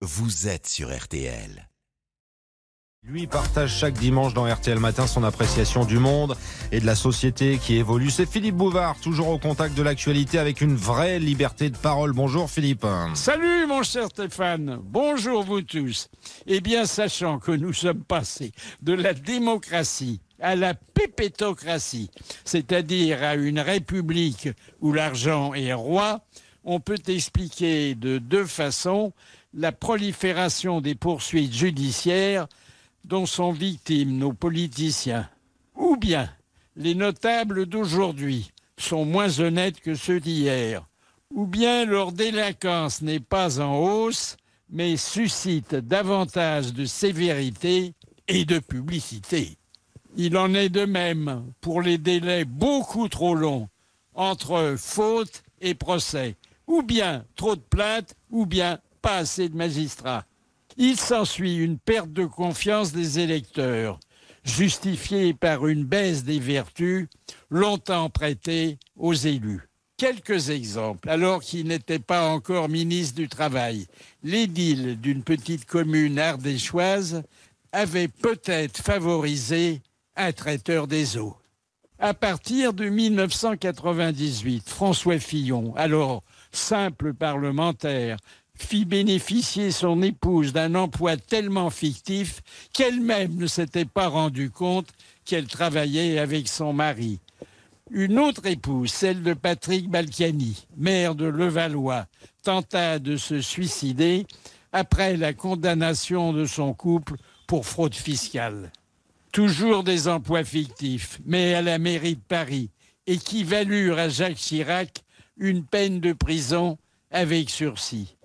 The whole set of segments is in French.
vous êtes sur RTL. Lui partage chaque dimanche dans RTL Matin son appréciation du monde et de la société qui évolue. C'est Philippe Bouvard, toujours au contact de l'actualité avec une vraie liberté de parole. Bonjour Philippe. Salut mon cher Stéphane, bonjour vous tous. Eh bien, sachant que nous sommes passés de la démocratie à la pépétocratie, c'est-à-dire à une république où l'argent est roi, on peut expliquer de deux façons la prolifération des poursuites judiciaires dont sont victimes nos politiciens. Ou bien les notables d'aujourd'hui sont moins honnêtes que ceux d'hier. Ou bien leur délinquance n'est pas en hausse, mais suscite davantage de sévérité et de publicité. Il en est de même pour les délais beaucoup trop longs entre faute et procès, ou bien trop de plaintes, ou bien pas assez de magistrats. Il s'ensuit une perte de confiance des électeurs, justifiée par une baisse des vertus longtemps prêtées aux élus. Quelques exemples. Alors qu'il n'était pas encore ministre du Travail, l'édile d'une petite commune ardéchoise avait peut-être favorisé un traiteur des eaux. À partir de 1998, François Fillon, alors simple parlementaire, fit bénéficier son épouse d'un emploi tellement fictif qu'elle-même ne s'était pas rendue compte qu'elle travaillait avec son mari. Une autre épouse, celle de Patrick Balkany, maire de Levallois, tenta de se suicider après la condamnation de son couple pour fraude fiscale. Toujours des emplois fictifs, mais à la mairie de Paris, et qui valurent à Jacques Chirac une peine de prison avec sursis.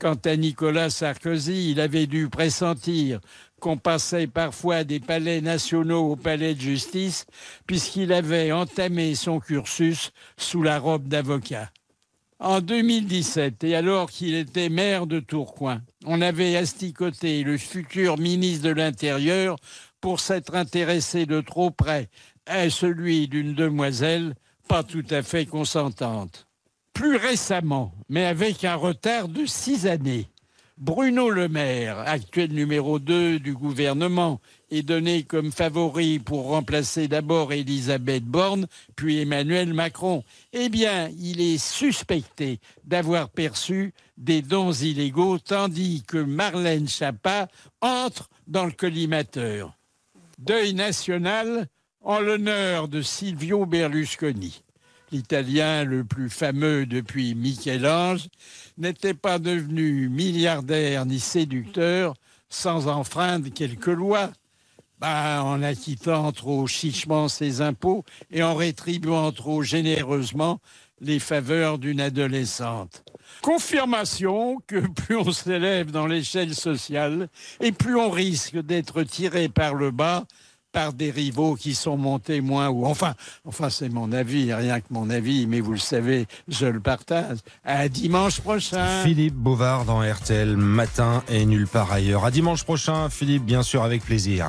Quant à Nicolas Sarkozy, il avait dû pressentir qu'on passait parfois des palais nationaux au palais de justice, puisqu'il avait entamé son cursus sous la robe d'avocat. En 2017, et alors qu'il était maire de Tourcoing, on avait asticoté le futur ministre de l'Intérieur pour s'être intéressé de trop près à celui d'une demoiselle pas tout à fait consentante. Plus récemment, mais avec un retard de six années, Bruno Le Maire, actuel numéro 2 du gouvernement, est donné comme favori pour remplacer d'abord Elisabeth Borne, puis Emmanuel Macron. Eh bien, il est suspecté d'avoir perçu des dons illégaux, tandis que Marlène Schiappa entre dans le collimateur. Deuil national en l'honneur de Silvio Berlusconi l'Italien le plus fameux depuis Michel-Ange, n'était pas devenu milliardaire ni séducteur sans enfreindre quelques lois. Ben, en acquittant trop chichement ses impôts et en rétribuant trop généreusement les faveurs d'une adolescente. Confirmation que plus on s'élève dans l'échelle sociale et plus on risque d'être tiré par le bas par des rivaux qui sont montés moins haut. Enfin, enfin c'est mon avis, rien que mon avis, mais vous le savez, je le partage. À dimanche prochain. Philippe Bouvard dans RTL Matin et nulle part ailleurs. À dimanche prochain, Philippe, bien sûr, avec plaisir.